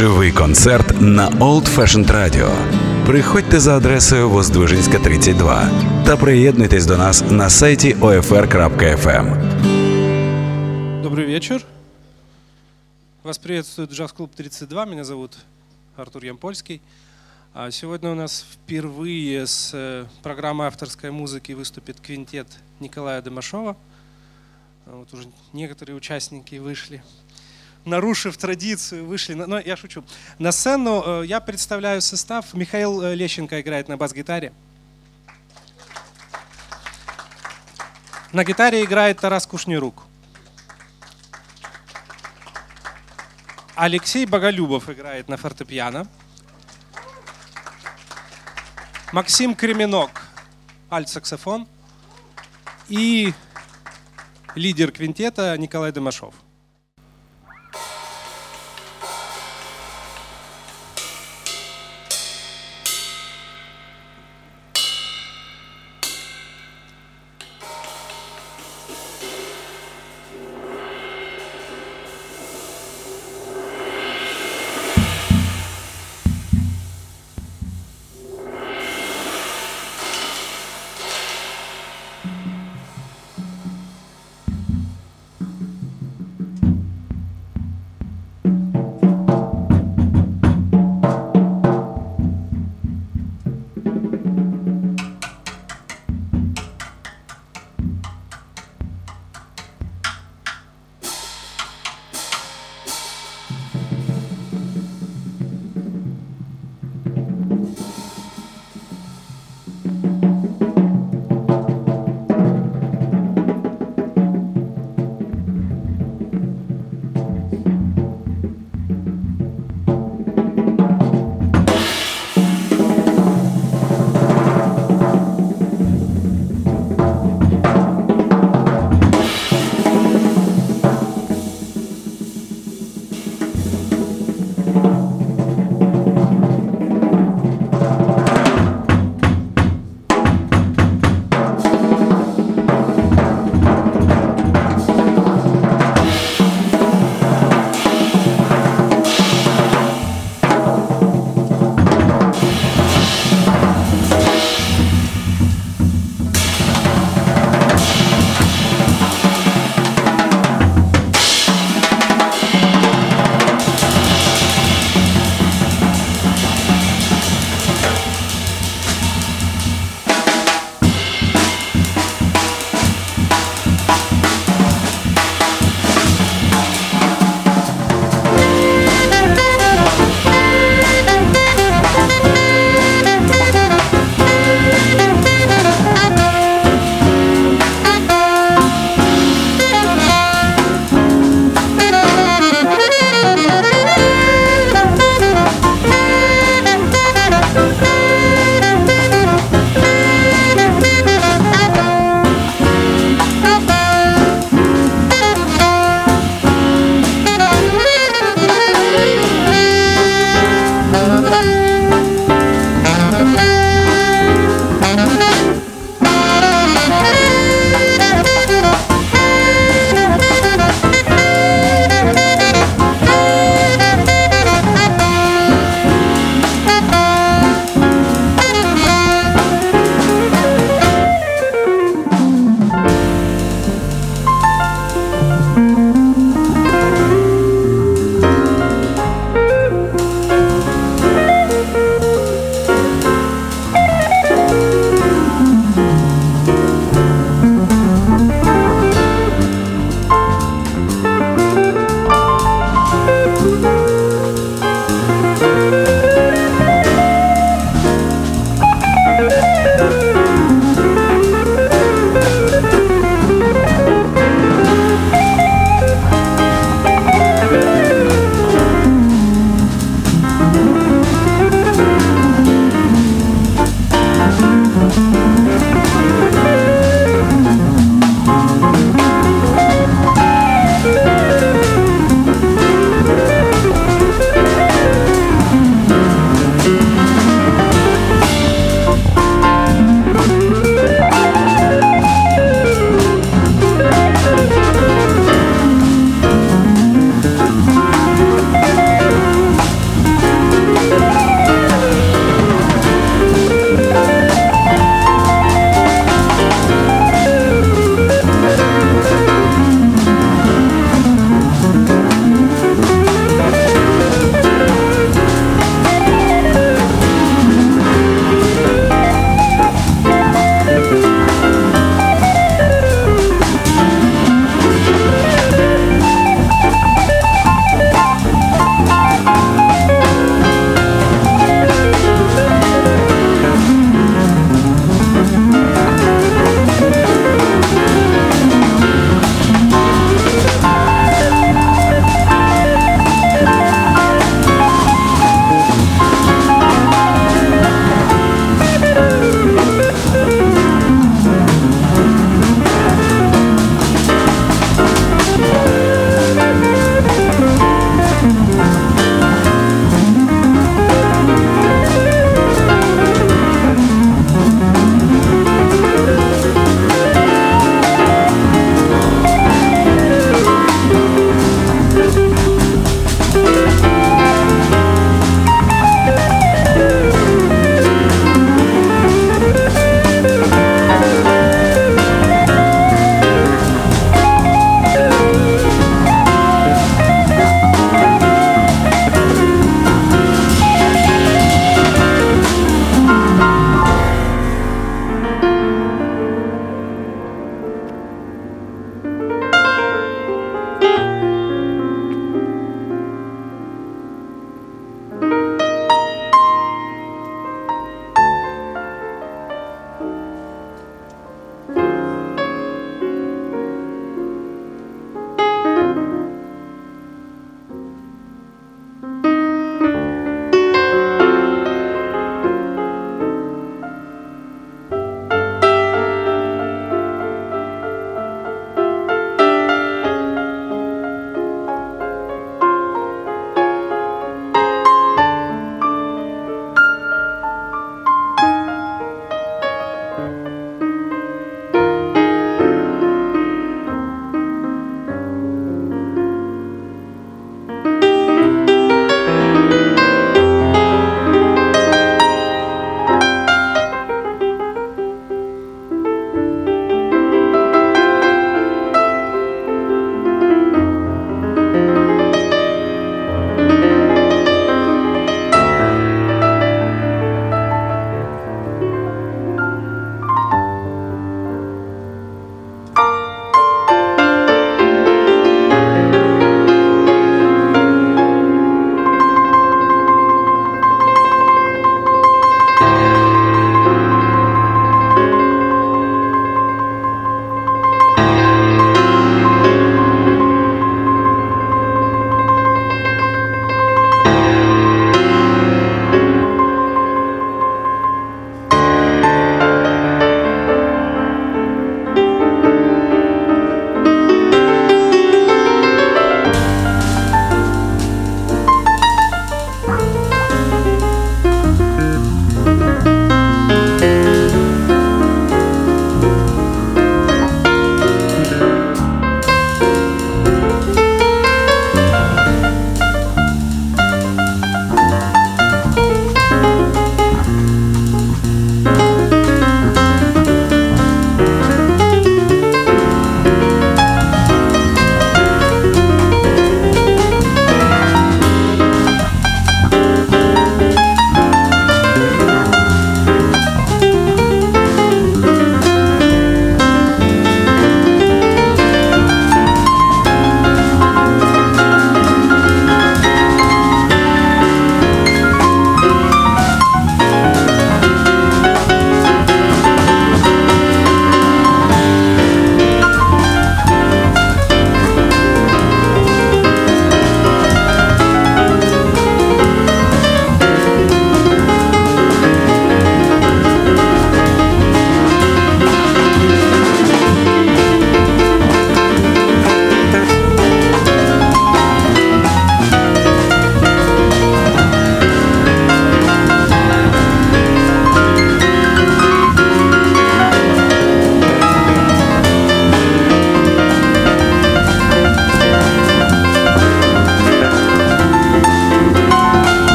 Живий концерт на Old Fashioned Radio. Приходьте за адресою Воздвижинська, 32 та приєднуйтесь до нас на сайті OFR.FM. Добрый вечер. Вас приветствует Джаз-клуб 32. Меня зовут Артур Ямпольский. А Сегодня у нас впервые с э, программой авторской музыки выступит квинтет Николая Домашова. А Вот уже некоторые участники вышли, нарушив традицию, вышли. Но я шучу. На сцену э, я представляю состав. Михаил э, Лещенко играет на бас-гитаре. На гитаре играет Тарас Кушнирук. Алексей Боголюбов играет на фортепиано. Максим Кременок, альт-саксофон. И лидер квинтета Николай Домашов.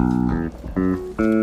Mm-hmm.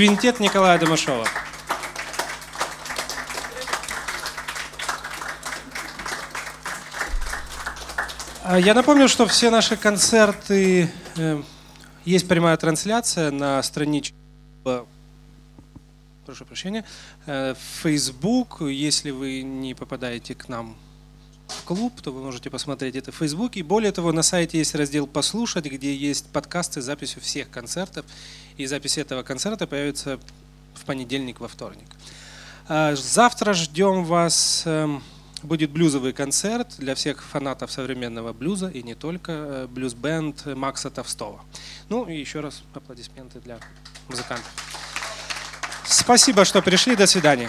Квинтет Николая Домашова. А Я напомню, что все наши концерты э, есть прямая трансляция на страничке э, прошу прощения, э, Facebook. Если вы не попадаете к нам клуб, то вы можете посмотреть это в Facebook. И более того, на сайте есть раздел «Послушать», где есть подкасты с записью всех концертов. И запись этого концерта появится в понедельник, во вторник. А Завтра ждем вас. эм, Будет блюзовый концерт для всех фанатов современного блюза и не только. э, Блюз-бенд Макса Товстова. Ну и еще раз аплодисменты для музыкантов. Спасибо, что пришли. До свидания.